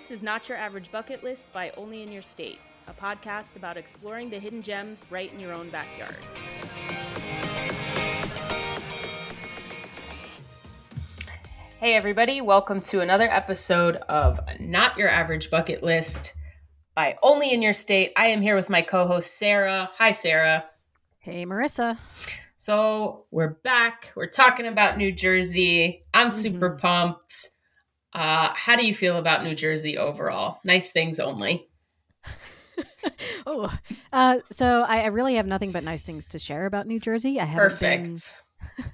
This is Not Your Average Bucket List by Only in Your State, a podcast about exploring the hidden gems right in your own backyard. Hey, everybody, welcome to another episode of Not Your Average Bucket List by Only in Your State. I am here with my co host, Sarah. Hi, Sarah. Hey, Marissa. So, we're back. We're talking about New Jersey. I'm mm-hmm. super pumped. Uh, how do you feel about New Jersey overall? Nice things only. oh, uh, so I, I, really have nothing but nice things to share about New Jersey. I haven't perfect.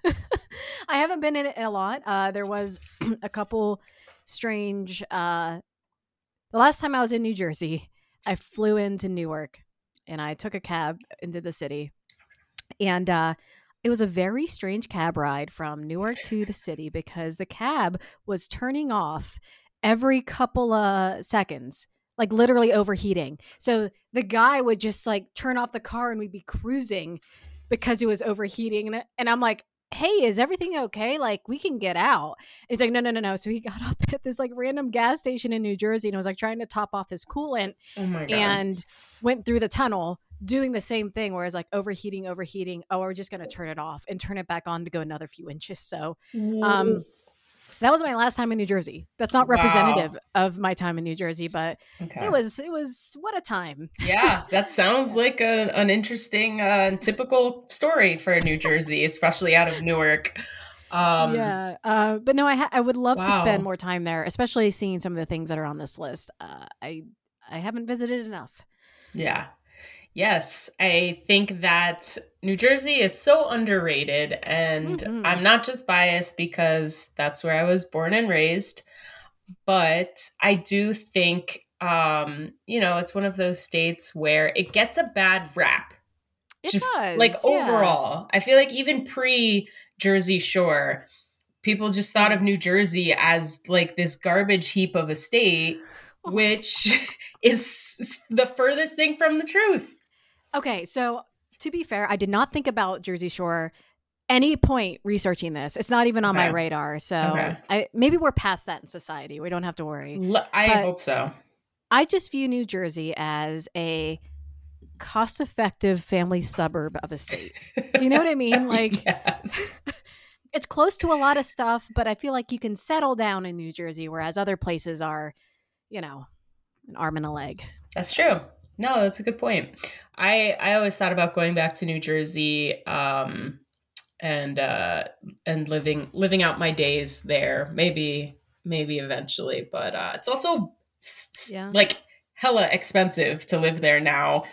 Been, I haven't been in it a lot. Uh, there was a couple strange. Uh, the last time I was in New Jersey, I flew into Newark and I took a cab into the city, and uh, it was a very strange cab ride from Newark to the city because the cab was turning off every couple of seconds, like literally overheating. So the guy would just like turn off the car and we'd be cruising because it was overheating. And, and I'm like, hey, is everything okay? Like, we can get out. And he's like, no, no, no, no. So he got up at this like random gas station in New Jersey and was like trying to top off his coolant oh and went through the tunnel doing the same thing whereas like overheating overheating oh we're just going to turn it off and turn it back on to go another few inches so um that was my last time in New Jersey. That's not representative wow. of my time in New Jersey, but okay. it was it was what a time. Yeah, that sounds like a, an interesting uh, typical story for New Jersey, especially out of Newark. Um, yeah, uh, but no, I ha- I would love wow. to spend more time there, especially seeing some of the things that are on this list. Uh, I I haven't visited enough. Yeah, Yes, I think that New Jersey is so underrated. And mm-hmm. I'm not just biased because that's where I was born and raised, but I do think, um, you know, it's one of those states where it gets a bad rap. It just does, like yeah. overall. I feel like even pre Jersey Shore, people just thought of New Jersey as like this garbage heap of a state, which is the furthest thing from the truth. Okay, so to be fair, I did not think about Jersey Shore any point researching this. It's not even on okay. my radar. So okay. I, maybe we're past that in society. We don't have to worry. L- I but hope so. I just view New Jersey as a cost effective family suburb of a state. You know what I mean? Like, yes. it's close to a lot of stuff, but I feel like you can settle down in New Jersey, whereas other places are, you know, an arm and a leg. That's true. No, that's a good point. I I always thought about going back to New Jersey um and uh and living living out my days there. Maybe maybe eventually, but uh it's also yeah. like hella expensive to live there now.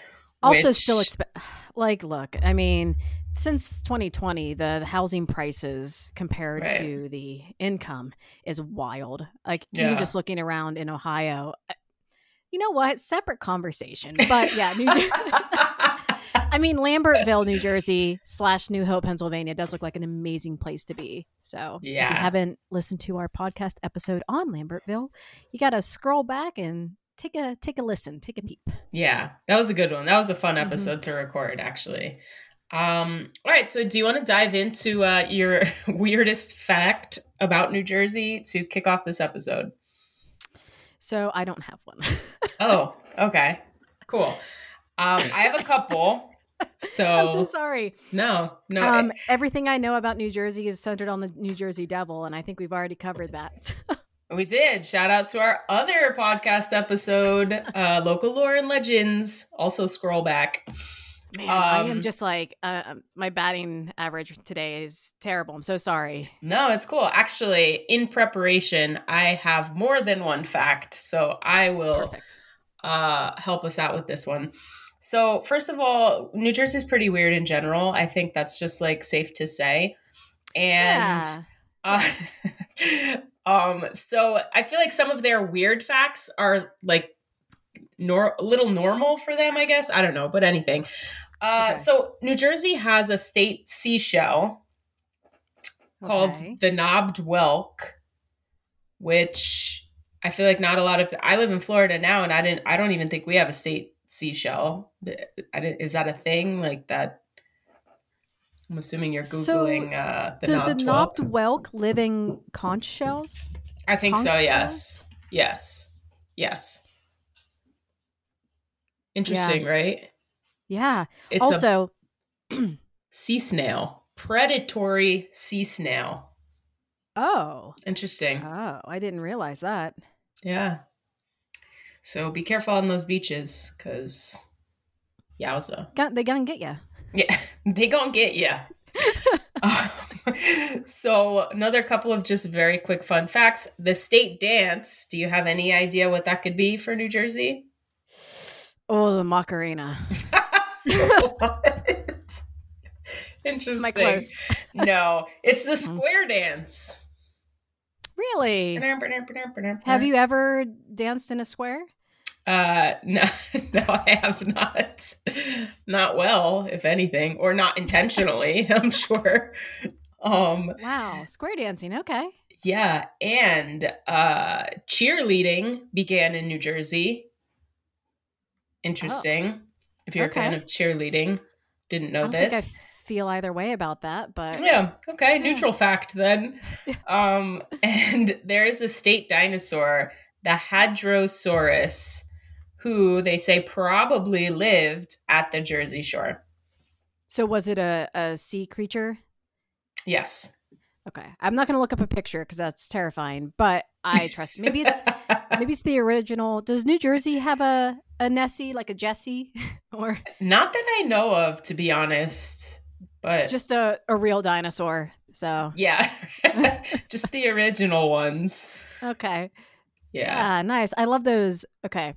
Also which... still exp- like look, I mean, since 2020 the housing prices compared right. to the income is wild like yeah. even just looking around in ohio you know what? Separate conversation. But yeah, New Jersey. I mean, Lambertville, New Jersey slash New Hope, Pennsylvania does look like an amazing place to be. So yeah. if you haven't listened to our podcast episode on Lambertville, you got to scroll back and take a take a listen, take a peep. Yeah, that was a good one. That was a fun mm-hmm. episode mm-hmm. to record, actually. Um, all right, so do you want to dive into uh, your weirdest fact about New Jersey to kick off this episode? So I don't have one. oh, okay. Cool. Um, I have a couple. So I'm so sorry. No, no. Um, everything I know about New Jersey is centered on the New Jersey Devil, and I think we've already covered that. we did. Shout out to our other podcast episode, uh, Local Lore and Legends. Also, scroll back. Man, um, I am um, just like uh, um, my batting average today is terrible. I'm so sorry. No, it's cool. Actually, in preparation, I have more than one fact, so I will uh, help us out with this one. So, first of all, New Jersey is pretty weird in general. I think that's just like safe to say. And yeah. uh, um, so I feel like some of their weird facts are like nor a little normal for them, I guess. I don't know, but anything. Uh, okay. So New Jersey has a state seashell called the knobbed whelk, which I feel like not a lot of. I live in Florida now, and I didn't. I don't even think we have a state seashell. Is that a thing like that? I'm assuming you're googling. So uh, the does knobbed the knobbed whelk live in conch shells? I think conch so. Yes. Shells? Yes. Yes. Interesting, yeah. right? Yeah. It's also sea snail, predatory sea snail. Oh. Interesting. Oh, I didn't realize that. Yeah. So be careful on those beaches because yowza. They gonna get you. Yeah, they gonna get you. Um, so another couple of just very quick fun facts. The state dance. Do you have any idea what that could be for New Jersey? Oh, the Macarena. Interesting. My close. no, it's the square dance. Really? Have you ever danced in a square? Uh, no, no, I have not. Not well, if anything, or not intentionally. I'm sure. Um, wow, square dancing. Okay. Yeah, and uh, cheerleading began in New Jersey. Interesting. Oh. If you're okay. a fan of cheerleading, didn't know this I feel either way about that, but yeah, okay, neutral yeah. fact then. um, and there is a state dinosaur, the Hadrosaurus, who they say probably lived at the Jersey Shore. So was it a, a sea creature? Yes. Okay, I'm not going to look up a picture because that's terrifying, but I trust. Maybe it's maybe it's the original. Does New Jersey have a a Nessie like a Jessie, or not that I know of, to be honest? But just a, a real dinosaur. So yeah, just the original ones. Okay. Yeah. Yeah. Nice. I love those. Okay.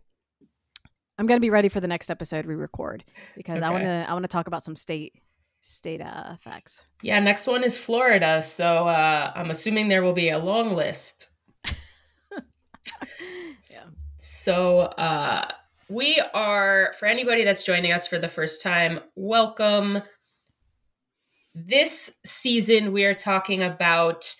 I'm gonna be ready for the next episode we record because okay. I want to I want to talk about some state state uh, facts. Yeah. Next one is Florida, so uh, I'm assuming there will be a long list. yeah. So uh, we are for anybody that's joining us for the first time. Welcome this season, we are talking about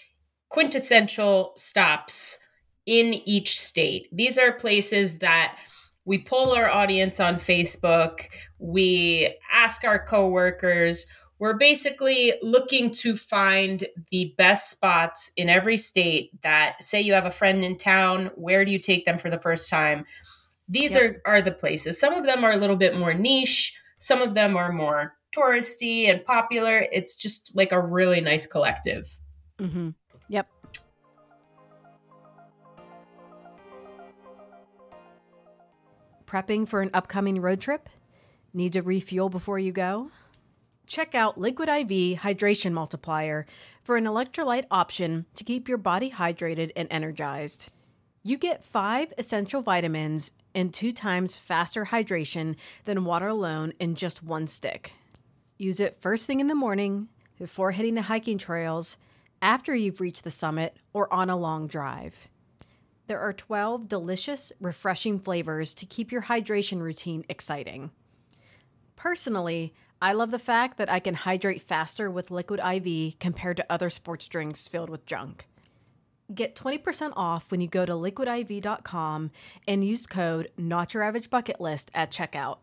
quintessential stops in each state. These are places that we poll our audience on Facebook, we ask our coworkers. We're basically looking to find the best spots in every state that say you have a friend in town, where do you take them for the first time? These yep. are, are the places. Some of them are a little bit more niche, some of them are more touristy and popular. It's just like a really nice collective. Mm-hmm. Yep. Prepping for an upcoming road trip? Need to refuel before you go? Check out Liquid IV Hydration Multiplier for an electrolyte option to keep your body hydrated and energized. You get five essential vitamins and two times faster hydration than water alone in just one stick. Use it first thing in the morning, before hitting the hiking trails, after you've reached the summit, or on a long drive. There are 12 delicious, refreshing flavors to keep your hydration routine exciting. Personally, I love the fact that I can hydrate faster with Liquid IV compared to other sports drinks filled with junk. Get 20% off when you go to liquidiv.com and use code Not Your Average Bucket List at checkout.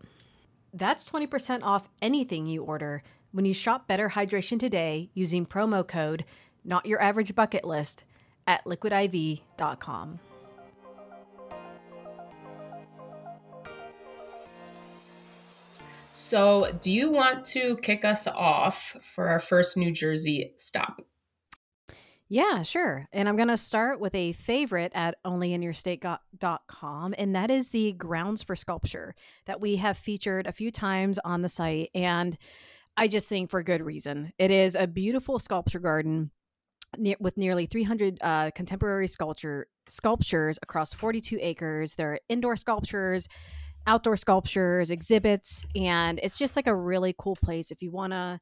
That's 20% off anything you order when you shop Better Hydration today using promo code Not Your Average Bucket List at liquidiv.com. So, do you want to kick us off for our first New Jersey stop? Yeah, sure. And I'm going to start with a favorite at onlyinyourstate.com, and that is the Grounds for Sculpture that we have featured a few times on the site. And I just think for good reason. It is a beautiful sculpture garden with nearly 300 uh, contemporary sculpture sculptures across 42 acres. There are indoor sculptures, outdoor sculptures, exhibits, and it's just like a really cool place if you want to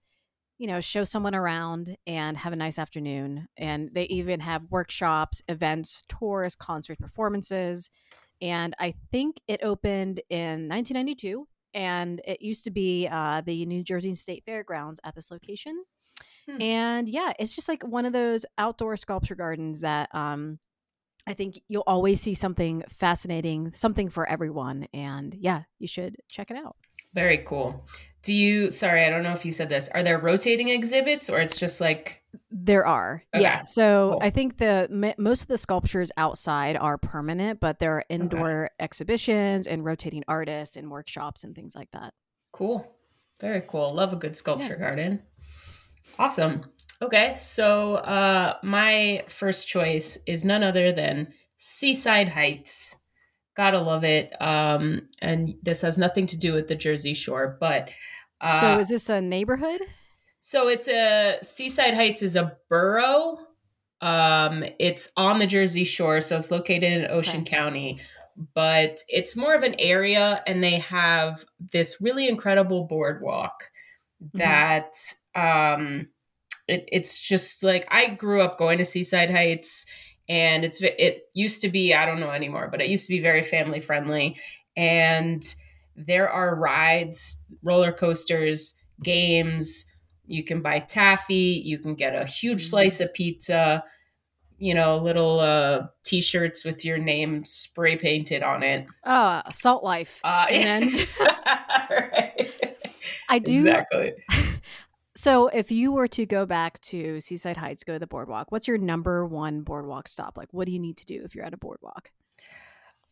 you know, show someone around and have a nice afternoon. And they even have workshops, events, tours, concerts, performances. And I think it opened in 1992 and it used to be uh, the New Jersey State Fairgrounds at this location. Hmm. And yeah, it's just like one of those outdoor sculpture gardens that um, I think you'll always see something fascinating, something for everyone. And yeah, you should check it out. Very cool. Do you, sorry, I don't know if you said this. Are there rotating exhibits or it's just like. There are. Okay. Yeah. So cool. I think the most of the sculptures outside are permanent, but there are indoor okay. exhibitions and rotating artists and workshops and things like that. Cool. Very cool. Love a good sculpture yeah. garden. Awesome. Okay. So uh my first choice is none other than Seaside Heights gotta love it. Um, and this has nothing to do with the Jersey Shore, but uh, so is this a neighborhood? So it's a Seaside Heights is a borough. Um, it's on the Jersey Shore, so it's located in Ocean okay. County, but it's more of an area, and they have this really incredible boardwalk mm-hmm. that um, it, it's just like I grew up going to Seaside Heights and it's it used to be I don't know anymore, but it used to be very family friendly, and there are rides, roller coasters, games. You can buy taffy. You can get a huge mm-hmm. slice of pizza. You know, little uh, t-shirts with your name spray painted on it. Uh, salt life. Uh, and then right. I do exactly. So, if you were to go back to Seaside Heights, go to the boardwalk, what's your number one boardwalk stop? Like, what do you need to do if you're at a boardwalk?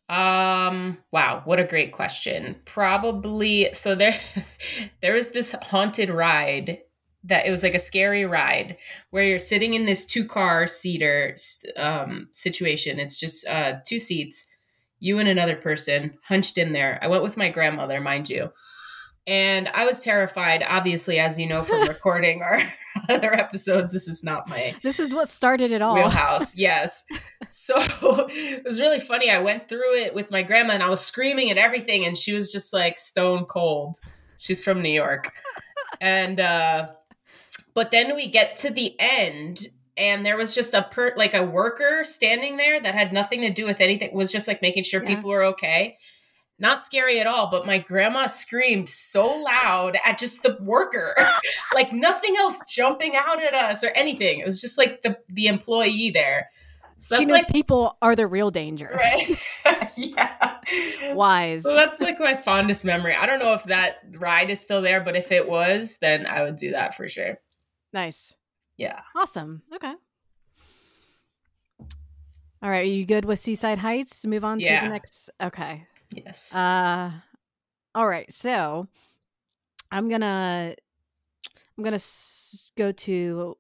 Um, wow, what a great question. Probably so there there was this haunted ride that it was like a scary ride where you're sitting in this two car seater um situation. It's just uh two seats, you and another person hunched in there. I went with my grandmother, mind you and I was terrified. Obviously, as you know from recording our other episodes, this is not my. This is what started it all. Wheelhouse, yes. so it was really funny. I went through it with my grandma, and I was screaming and everything, and she was just like stone cold. She's from New York, and uh, but then we get to the end, and there was just a per like a worker standing there that had nothing to do with anything. Was just like making sure yeah. people were okay not scary at all, but my grandma screamed so loud at just the worker, like nothing else jumping out at us or anything. It was just like the the employee there. So she knows like, people are the real danger. Right? yeah. Wise. So that's like my fondest memory. I don't know if that ride is still there, but if it was, then I would do that for sure. Nice. Yeah. Awesome. Okay. All right. Are you good with Seaside Heights? Move on yeah. to the next. Okay. Yes. Uh all right. So I'm going to I'm going to s- go to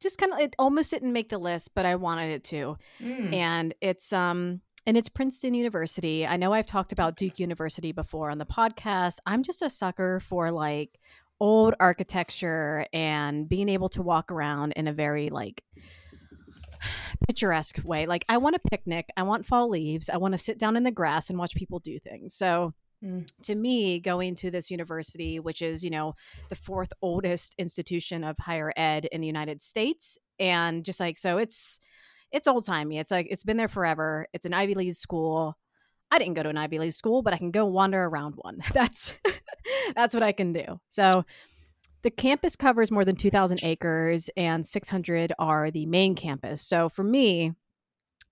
just kind of it almost didn't make the list, but I wanted it to. Mm. And it's um and it's Princeton University. I know I've talked about Duke University before on the podcast. I'm just a sucker for like old architecture and being able to walk around in a very like picturesque way. Like I want a picnic, I want fall leaves, I want to sit down in the grass and watch people do things. So mm. to me, going to this university, which is, you know, the fourth oldest institution of higher ed in the United States, and just like so it's it's old timey. It's like it's been there forever. It's an Ivy League school. I didn't go to an Ivy League school, but I can go wander around one. That's that's what I can do. So the campus covers more than 2,000 acres, and 600 are the main campus. So for me,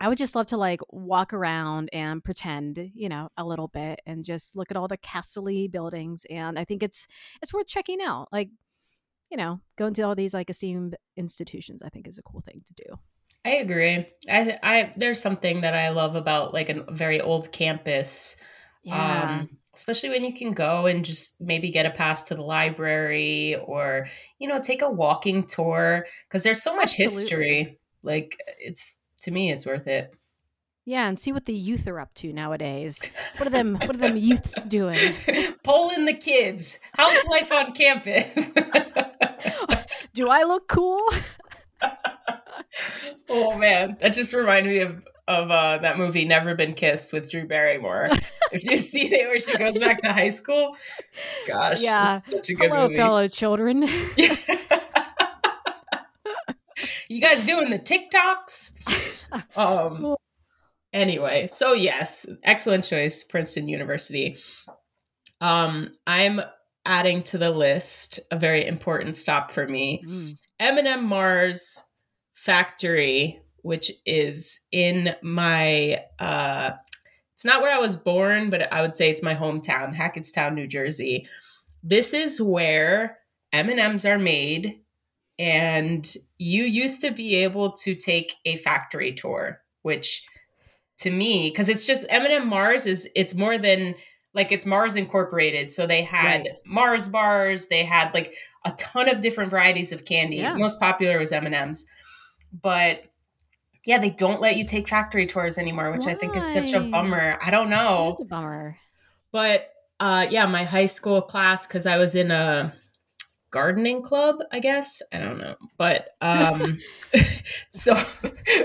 I would just love to like walk around and pretend, you know, a little bit and just look at all the castle buildings. And I think it's it's worth checking out. Like, you know, going to all these like esteemed institutions, I think is a cool thing to do. I agree. I, I there's something that I love about like a very old campus. Yeah. Um, especially when you can go and just maybe get a pass to the library or you know take a walking tour because there's so much Absolutely. history. Like it's to me it's worth it. Yeah and see what the youth are up to nowadays. What are them what are them youths doing? Polling the kids. How's life on campus? Do i look cool? Oh man. That just reminded me of of uh, that movie Never Been Kissed with Drew Barrymore. if you see it where she goes back to high school, gosh, yeah, such a good Hello, movie. fellow children. you guys doing the TikToks? Um. Anyway, so yes, excellent choice, Princeton University. Um, I'm adding to the list a very important stop for me. Mm. M&M Mars Factory which is in my uh it's not where I was born, but I would say it's my hometown, Hackettstown, New Jersey. this is where M&Ms are made and you used to be able to take a factory tour, which to me cuz it's just M&M Mars is it's more than like it's Mars Incorporated. So they had right. Mars bars, they had like a ton of different varieties of candy. Yeah. Most popular was M&Ms. But yeah, they don't let you take factory tours anymore, which Why? I think is such a bummer. I don't know. It's a bummer. But uh yeah, my high school class cuz I was in a gardening club, I guess. I don't know. But um so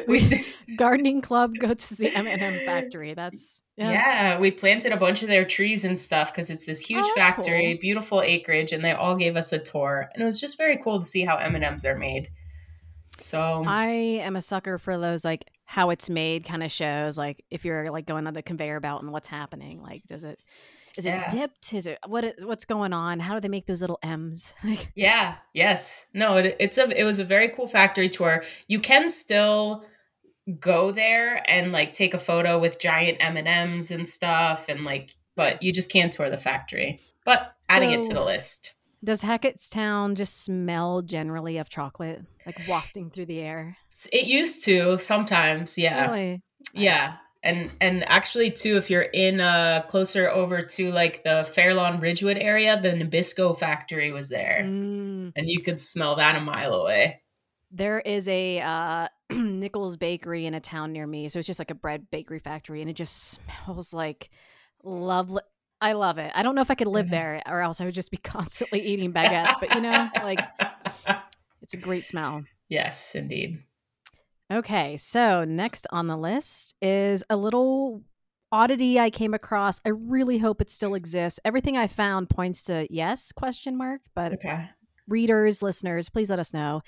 we did gardening club go to the M&M factory. That's yeah. yeah. we planted a bunch of their trees and stuff because it's this huge oh, factory, cool. beautiful acreage, and they all gave us a tour, and it was just very cool to see how M and M's are made. So I am a sucker for those like how it's made kind of shows. Like if you're like going on the conveyor belt and what's happening, like does it is yeah. it dipped? Is it what? What's going on? How do they make those little M's? Like Yeah. Yes. No. It, it's a. It was a very cool factory tour. You can still go there and like take a photo with giant M&Ms and stuff and like but you just can't tour the factory. But adding so, it to the list. Does Hackettstown just smell generally of chocolate like wafting through the air? It used to sometimes, yeah. Really? Nice. Yeah. And and actually too if you're in uh closer over to like the Fair Lawn Ridgewood area, the Nabisco factory was there. Mm. And you could smell that a mile away. There is a uh, Nichols Bakery in a town near me. So it's just like a bread bakery factory, and it just smells like lovely. I love it. I don't know if I could live there, or else I would just be constantly eating baguettes. But you know, like it's a great smell. Yes, indeed. Okay, so next on the list is a little oddity I came across. I really hope it still exists. Everything I found points to yes question mark, but okay readers, listeners, please let us know.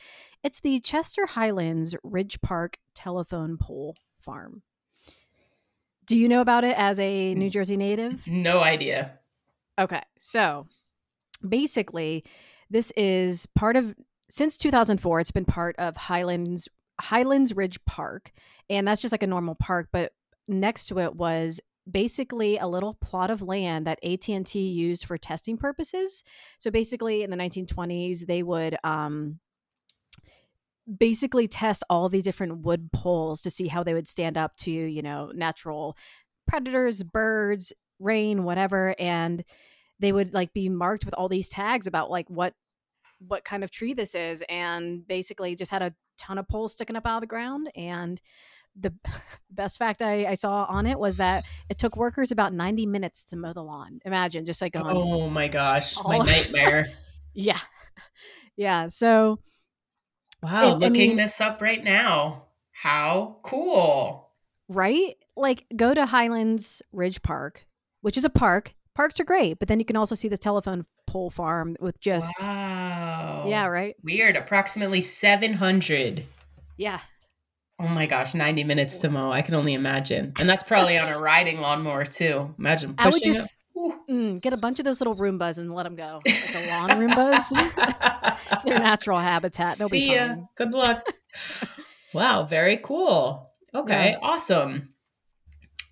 It's the Chester Highlands Ridge Park telephone pole farm. Do you know about it as a New Jersey native? No idea. Okay. So basically, this is part of since 2004 it's been part of Highlands Highlands Ridge Park and that's just like a normal park but next to it was basically a little plot of land that AT&T used for testing purposes. So basically in the 1920s they would um basically test all the different wood poles to see how they would stand up to, you know, natural predators, birds, rain, whatever and they would like be marked with all these tags about like what what kind of tree this is and basically just had a ton of poles sticking up out of the ground and the best fact I, I, saw on it was that it took workers about 90 minutes to mow the lawn. Imagine just like going, oh my gosh, my nightmare. yeah. Yeah. So, wow, it, looking I mean, this up right now. How cool. Right? Like, go to Highlands Ridge Park, which is a park. Parks are great, but then you can also see the telephone pole farm with just. Wow. Yeah, right? Weird. Approximately 700. Yeah. Oh my gosh, 90 minutes to mow. I can only imagine. And that's probably on a riding lawnmower too. Imagine pushing I would just mm, get a bunch of those little Roombas and let them go. Like the lawn Roombas. it's their natural habitat. They'll See be fine. Ya. Good luck. wow, very cool. Okay, yeah. awesome.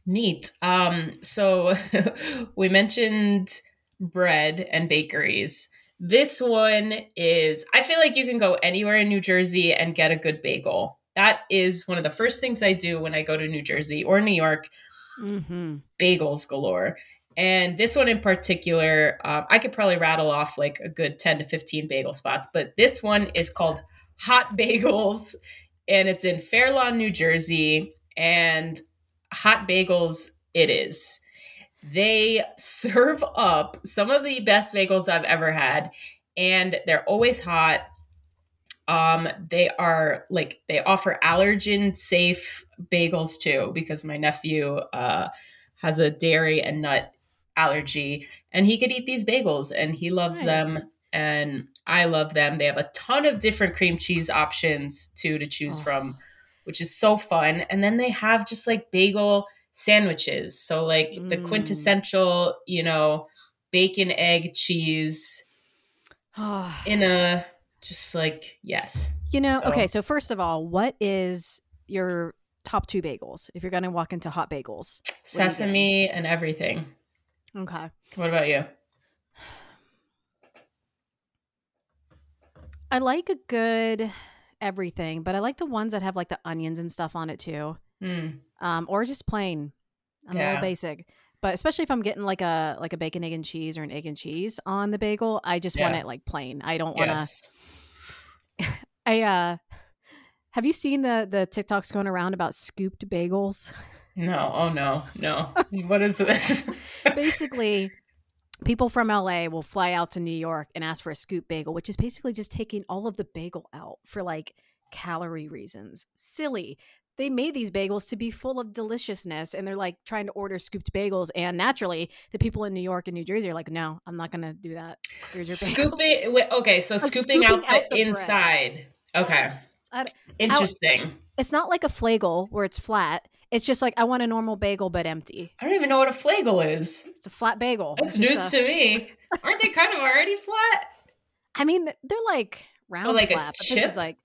Neat. Um, so we mentioned bread and bakeries. This one is, I feel like you can go anywhere in New Jersey and get a good bagel that is one of the first things I do when I go to New Jersey or New York. Mm-hmm. Bagels galore. And this one in particular, um, I could probably rattle off like a good 10 to 15 bagel spots, but this one is called Hot Bagels and it's in Fair Lawn, New Jersey. And Hot Bagels, it is. They serve up some of the best bagels I've ever had, and they're always hot. Um, they are like they offer allergen safe bagels too because my nephew uh, has a dairy and nut allergy and he could eat these bagels and he loves nice. them and I love them. They have a ton of different cream cheese options too to choose oh. from, which is so fun. And then they have just like bagel sandwiches. So like mm. the quintessential, you know, bacon, egg, cheese in a just like yes. You know so. okay so first of all what is your top two bagels if you're going to walk into hot bagels? Sesame and everything. Okay. What about you? I like a good everything but i like the ones that have like the onions and stuff on it too. Mm. um, or just plain. I'm yeah. a little basic. But especially if I'm getting like a like a bacon, egg, and cheese or an egg and cheese on the bagel, I just want it like plain. I don't want to. Yes. I uh, have you seen the the TikToks going around about scooped bagels? No. Oh no. No. what is this? basically people from LA will fly out to New York and ask for a scoop bagel, which is basically just taking all of the bagel out for like calorie reasons. Silly. They made these bagels to be full of deliciousness and they're like trying to order scooped bagels. And naturally, the people in New York and New Jersey are like, no, I'm not going to do that. Here's your bagel. Scooping. wait, Okay, so scooping, scooping out, out the, the bread. inside. Okay. I Interesting. It's not like a flagel where it's flat. It's just like, I want a normal bagel, but empty. I don't even know what a flagel is. It's a flat bagel. That's It's news a- to me. Aren't they kind of already flat? I mean, they're like round oh, like a flat, but this is like,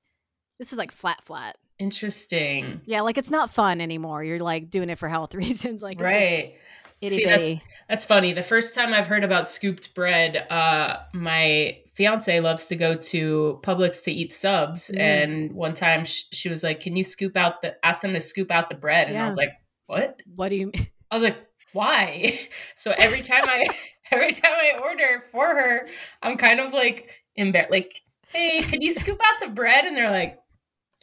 this is like flat, flat. Interesting. Yeah, like it's not fun anymore. You're like doing it for health reasons. Like Right. See, that's that's funny. The first time I've heard about scooped bread, uh, my fiance loves to go to Publix to eat subs, Mm. and one time sh- she was like, "Can you scoop out the?" Ask them to scoop out the bread, and I was like, "What?" What do you? I was like, "Why?" So every time I every time I order for her, I'm kind of like embarrassed. Like, hey, can you scoop out the bread? And they're like,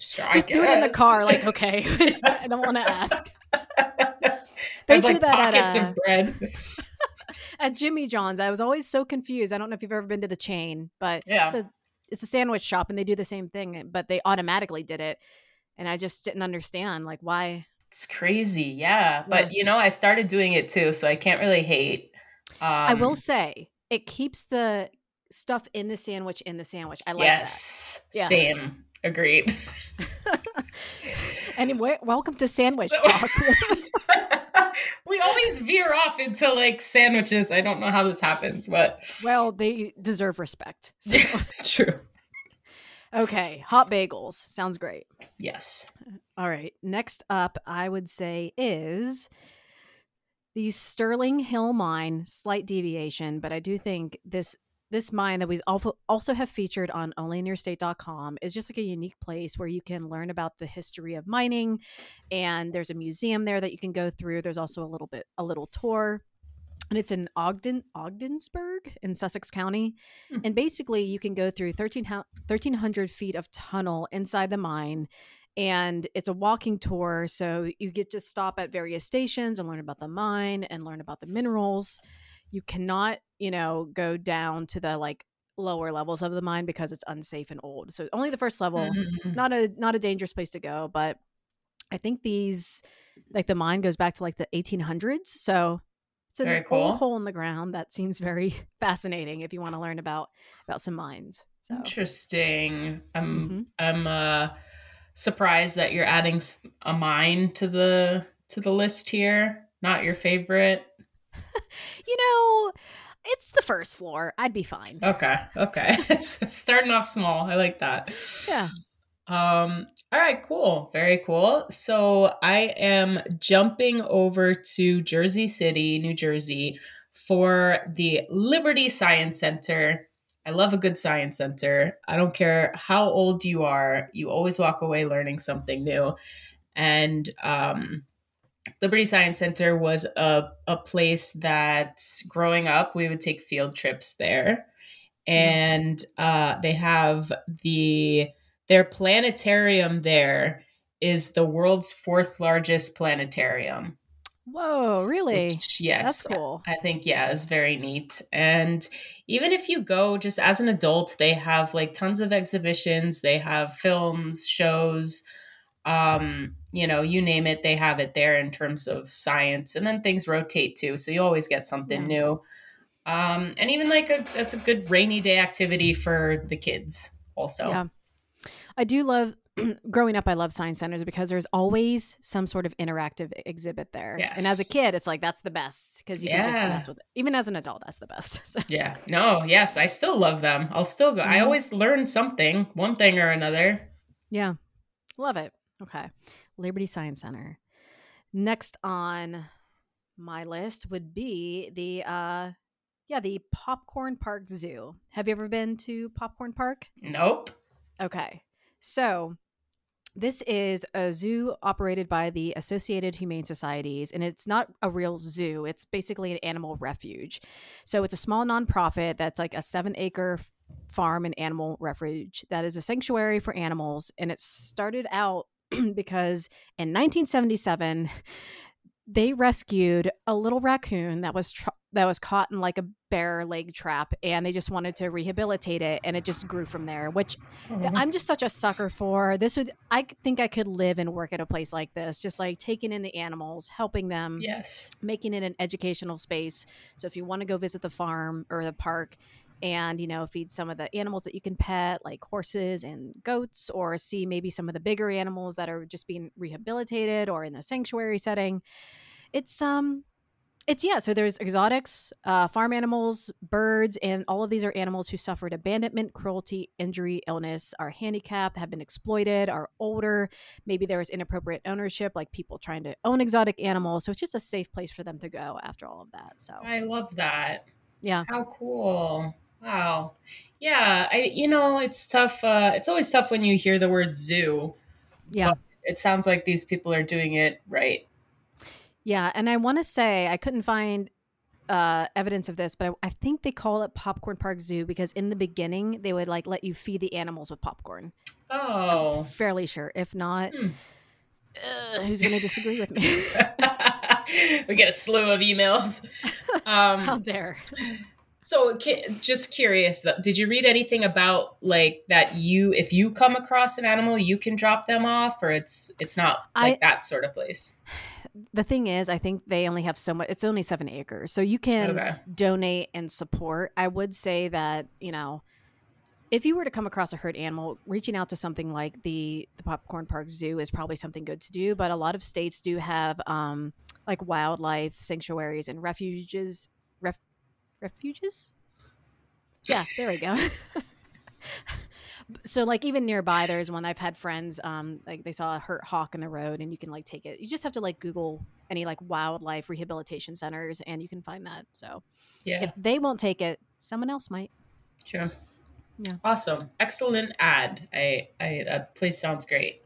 "Sure." Just do it in the car. Like okay, I don't want to ask. They do like, that at, uh, bread. At Jimmy John's, I was always so confused. I don't know if you've ever been to the chain, but Yeah. it's a it's a sandwich shop, and they do the same thing, but they automatically did it, and I just didn't understand like why. It's crazy, yeah. But you know, I started doing it too, so I can't really hate. Um, I will say it keeps the stuff in the sandwich in the sandwich. I like yes, Yeah. same, agreed. Anyway, welcome to sandwich So- talk. we always veer off into like sandwiches. I don't know how this happens, but well, they deserve respect. So. true. Okay, hot bagels. Sounds great. Yes. All right. Next up, I would say is the Sterling Hill mine. Slight deviation, but I do think this this mine that we also also have featured on onlyinyourstate.com is just like a unique place where you can learn about the history of mining and there's a museum there that you can go through. There's also a little bit a little tour. And it's in Ogden, Ogdensburg in Sussex County. Hmm. And basically, you can go through 13, 1,300 feet of tunnel inside the mine and it's a walking tour so you get to stop at various stations and learn about the mine and learn about the minerals you cannot you know go down to the like lower levels of the mine because it's unsafe and old so only the first level it's Mhm. not a not a dangerous place to go but i think these like the mine goes back to like the 1800s so it's a Very cool. hole in the ground that seems very fascinating if you want to learn about about some mines so Interesting. I'm Mhm. I'm uh surprised that you're adding a mine to the to the list here. Not your favorite. you know it's the first floor i'd be fine Okay. Okay. Starting off small. I like that. Yeah. Um all right, cool. Very cool. So I am jumping over to Jersey City, New Jersey for the Liberty Science Center. I love a good science center. I don't care how old you are, you always walk away learning something new. And um Liberty Science Center was a, a place that growing up we would take field trips there. And uh, they have the their planetarium there is the world's fourth largest planetarium. Whoa, really? Which, yes, That's cool. I think yeah, is very neat. And even if you go just as an adult, they have like tons of exhibitions. They have films, shows, um, you know, you name it, they have it there in terms of science. And then things rotate too, so you always get something Yeah. new. Um, and even like a that's a good rainy day activity for the kids. Also, Yeah. I do love growing up I love science centers because there's always some sort of interactive exhibit there. And as a kid it's like that's the best because you can just mess with it. Even as an adult that's the best. So yeah, no, yes, I still love them. I'll still go. I Mhm. always learn something, one thing or another. yeah. Love it. Okay. Liberty Science Center. Next on my list would be the uh Yeah, the Popcorn Park Zoo. Have you ever been to Popcorn Park? Nope. Okay. So, this is a zoo operated by the Associated Humane Societies, and it's not a real zoo. It's basically an animal refuge. So, it's a small nonprofit that's like a seven acre farm and animal refuge that is a sanctuary for animals. And it started out because in 1977, they rescued a little raccoon that was tr- that was caught in like a bear leg trap and they just wanted to rehabilitate it and it just grew from there which mm-hmm. i'm just such a sucker for this would i think i could live and work at a place like this just like taking in the animals helping them yes making it an educational space so if you want to go visit the farm or the park and you know feed some of the animals that you can pet like horses and goats or see maybe some of the bigger animals that are just being rehabilitated or in a sanctuary setting. It's um it's yeah so there's exotics uh, farm animals birds and all of these are animals who suffered abandonment cruelty injury illness are handicapped have been exploited are older. Maybe there was inappropriate ownership like people trying to own exotic animals. So it's just a safe place for them to go after all of that so. I love that. Yeah. How cool Wow. Yeah, I you know, it's tough uh it's always tough when you hear the word zoo. Yeah. It sounds like these people are doing it right. Yeah, and I want to say I couldn't find uh, evidence of this, but I, I, think they call it Popcorn Park Zoo because in the beginning they would like let you feed the animals with popcorn. Oh, I'm fairly sure. If not, hmm. uh, who's going to disagree with me? we get a slew of emails. Um, How dare! So, just curious, did you read anything about like that? You, if you come across an animal, you can drop them off, or it's it's not like I, that sort of place. The thing is, I think they only have so much. It's only seven acres, so you can okay. donate and support. I would say that you know, if you were to come across a hurt animal, reaching out to something like the the Popcorn Park Zoo is probably something good to do. But a lot of states do have um, like wildlife sanctuaries and refuges. Ref- refuges. Yeah, there we go. so like even nearby there's one i've had friends um like they saw a hurt hawk in the road and you can like take it. You just have to like google any like wildlife rehabilitation centers and you can find that. So yeah. if they won't take it someone else might. Sure yeah. Awesome. Excellent ad. I i that place sounds great.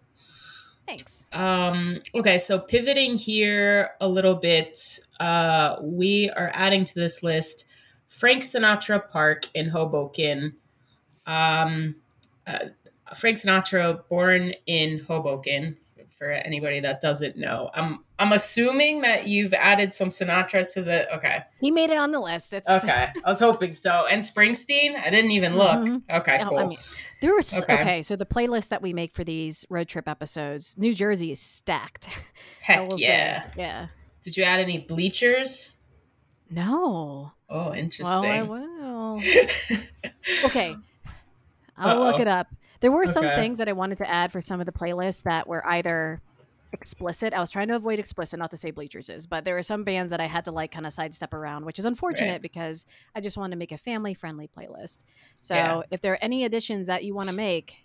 Thanks. Um okay so pivoting here a little bit uh we are adding to this list Frank Sinatra Park in Hoboken. Um, uh, Frank Sinatra, born in Hoboken. For anybody that doesn't know, I'm I'm assuming that you've added some Sinatra to the. Okay, he made it on the list. It's okay. I was hoping so. And Springsteen, I didn't even look. Mm-hmm. Okay, cool. I mean, there was okay. okay. So the playlist that we make for these road trip episodes, New Jersey is stacked. Heck yeah, say. yeah. Did you add any bleachers? No. Oh, interesting. Well, I will. okay. I'll Uh-oh. look it up. There were some okay. things that I wanted to add for some of the playlists that were either explicit. I was trying to avoid explicit, not to say Bleachers is, but there were some bands that I had to like kind of sidestep around, which is unfortunate right. because I just wanted to make a family friendly playlist. So yeah. if there are any additions that you want to make,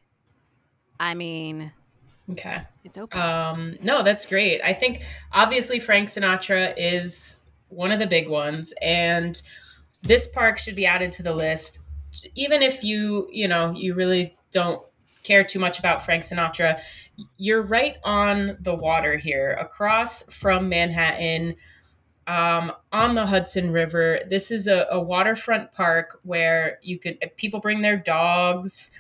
I mean, okay, it's open. Um, no, that's great. I think obviously Frank Sinatra is one of the big ones. And this park should be added to the list. Even if you, you know, you really don't care too much about Frank Sinatra, you're right on the water here, across from Manhattan, um, on the Hudson River. This is a, a, waterfront park where you could people bring their dogs.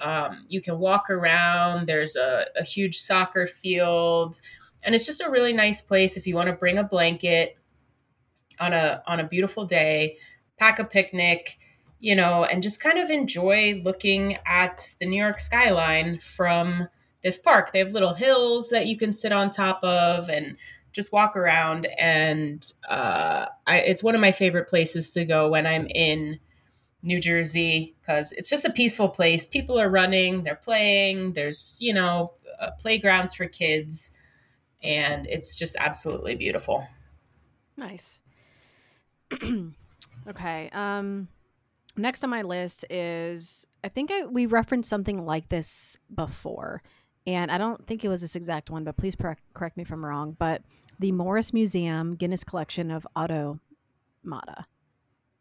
Um, you can walk around. There's a, a huge soccer field, and it's just a really nice place if you want to bring a blanket on a on a beautiful day, pack a picnic, you know, and just kind of enjoy looking at the New York skyline from this park. They have little hills that you can sit on top of and just walk around. And uh, I, it's one of my favorite places to go when I'm in New Jersey because it's just a peaceful place. People are running, they're playing, there's, you know, uh, playgrounds for kids, and it's just absolutely beautiful. Nice. okay. Um, next on my list is I think I, we referenced something like this before, and I don't think it was this exact one, but please correct me if I'm wrong. But the Morris Museum Guinness Collection of Automata.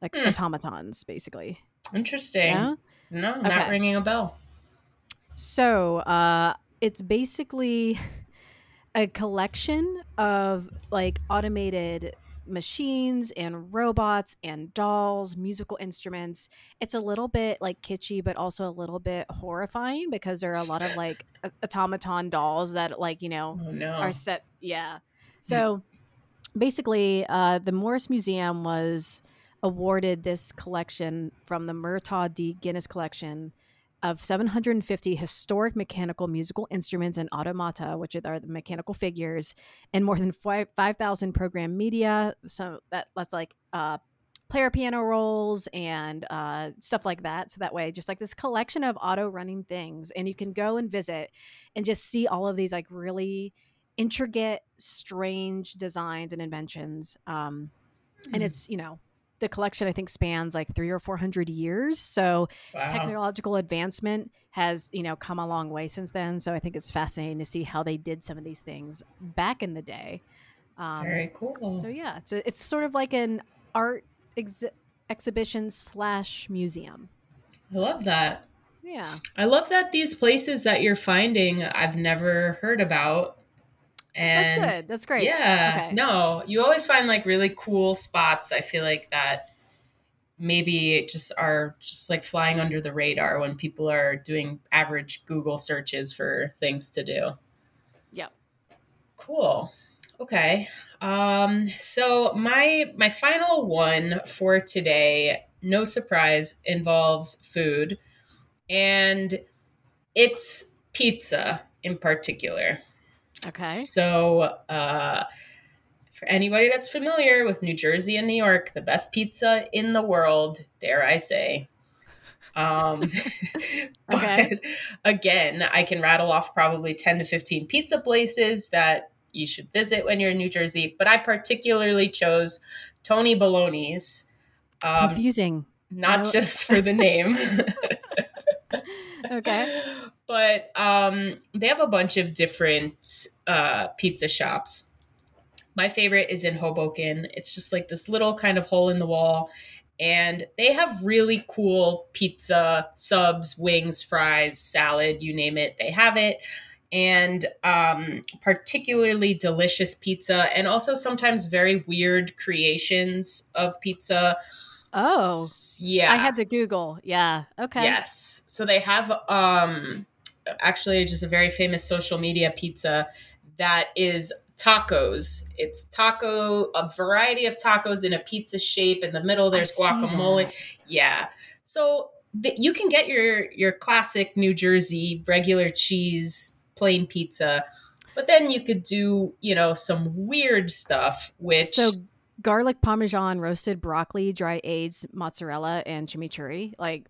like mm. automatons, basically. Interesting. Yeah? No, okay. not ringing a bell. So uh, it's basically a collection of like automated machines and robots and dolls, musical instruments. It's a little bit like kitschy, but also a little bit horrifying because there are a lot of like automaton dolls that like you know oh, no. are set. Yeah. So basically, uh, the Morris Museum was awarded this collection from the Murtogh D. Guinness Collection of 750 historic mechanical musical instruments and automata, which are the mechanical figures, and more than 5,000 program media. So that, that's like uh, player piano rolls and uh, stuff like that. So that way, just like this collection of auto running things, and you can go and visit and just see all of these like really intricate, strange designs and inventions. Um, mm. And it's you know the collection I think spans like three or four hundred years. So wow. technological advancement has you know come a long way since then. So I think it's fascinating to see how they did some of these things back in the day. Um, Very cool. So yeah, it's a, it's sort of like an art ex- exhibition slash museum. I love that. Yeah, I love that these places that you're finding I've never heard about and that's good. That's great. Yeah. Okay. No, you always find like really cool spots. I feel like that maybe just are just like flying under the radar when people are doing average Google searches for things to do. Yep. Cool. Okay. Um, so my my final one for today, no surprise, involves food. And it's pizza in particular. Okay. So, uh, for anybody that's familiar with New Jersey and New York, the best pizza in the world, dare I say. Um, but okay. again, I can rattle off probably 10 to 15 pizza places that you should visit when you're in New Jersey. But I particularly chose Tony Baloney's. Um, Confusing. Not just for the name. okay but um, they have a bunch of different uh, pizza shops. My favorite is in Hoboken. It's just like this little kind of hole in the wall. And they have really cool pizza, subs, wings, fries, salad, you name it, they have it. And um, particularly delicious pizza, and also sometimes very weird creations of pizza. Oh, yeah. I had to Google. Yeah. Okay. Yes. So they have um actually just a very famous social media pizza that is tacos. It's taco, a variety of tacos in a pizza shape. In the middle, there's guacamole. Yeah. So th- you can get your your classic New Jersey regular cheese plain pizza, but then you could do you know some weird stuff, which so garlic parmesan, roasted broccoli, dry aged mozzarella, and chimichurri. Like,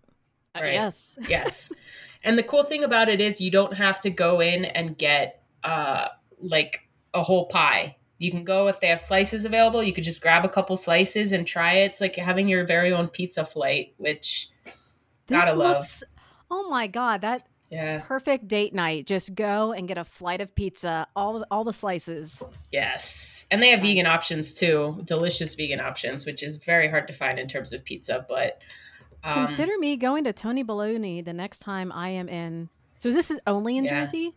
right. yes, yes. And the cool thing about it is you don't have to go in and get uh like a whole pie. You can go if they have slices available, you could just grab a couple slices and try it. It's like having your very own pizza flight, which this gotta looks, love. Oh my god, that yeah. Perfect date night. Just go and get a flight of pizza, all all the slices. Yes. And they have nice. vegan options too. Delicious vegan options, which is very hard to find in terms of pizza, but um, Consider me going to Tony Baloney the next time I am in. So is this only in yeah. Jersey?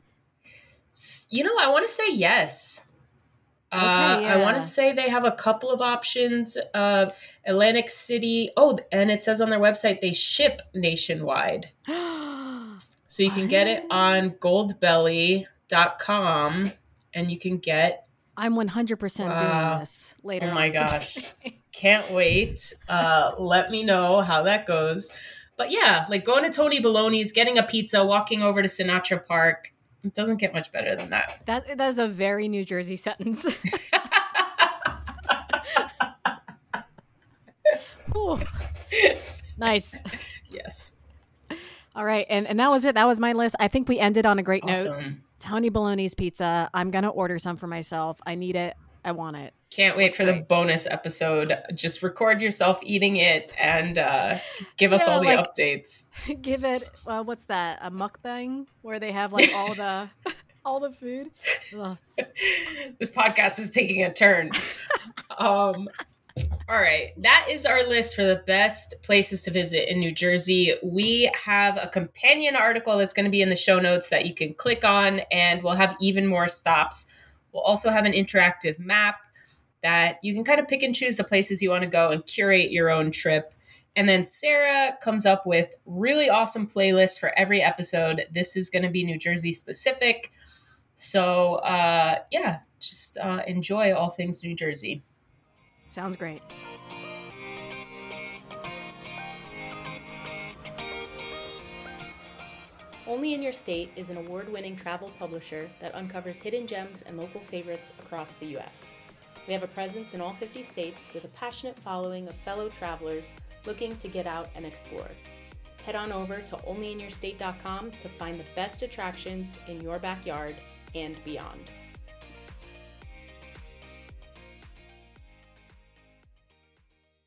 You know, I want to say yes. Uh, okay, uh, yeah. I want to say they have a couple of options. Uh, Atlantic City. Oh, and it says on their website they ship nationwide. so you can get it on goldbelly.com and you can get. I'm 100% wow. doing this later. Oh my gosh. Can't wait. Uh, let me know how that goes. But yeah, like going to Tony Baloney's, getting a pizza, walking over to Sinatra Park. It doesn't get much better than that. That that is a very New Jersey sentence. nice. Yes. All right, and and that was it. That was my list. I think we ended on a great awesome. note. Tony Baloney's pizza. I'm gonna order some for myself. I need it. I want it. Can't wait That's for great. the bonus episode. Just record yourself eating it and uh, give us yeah, all the like, updates. Give it. Uh, what's that? A mukbang where they have like all the all the food. this podcast is taking a turn. um, All right, that is our list for the best places to visit in New Jersey. We have a companion article that's going to be in the show notes that you can click on, and we'll have even more stops. We'll also have an interactive map that you can kind of pick and choose the places you want to go and curate your own trip. And then Sarah comes up with really awesome playlists for every episode. This is going to be New Jersey specific. So, uh, yeah, just uh, enjoy all things New Jersey. Sounds great. Only in Your State is an award winning travel publisher that uncovers hidden gems and local favorites across the U.S. We have a presence in all 50 states with a passionate following of fellow travelers looking to get out and explore. Head on over to onlyinyourstate.com to find the best attractions in your backyard and beyond.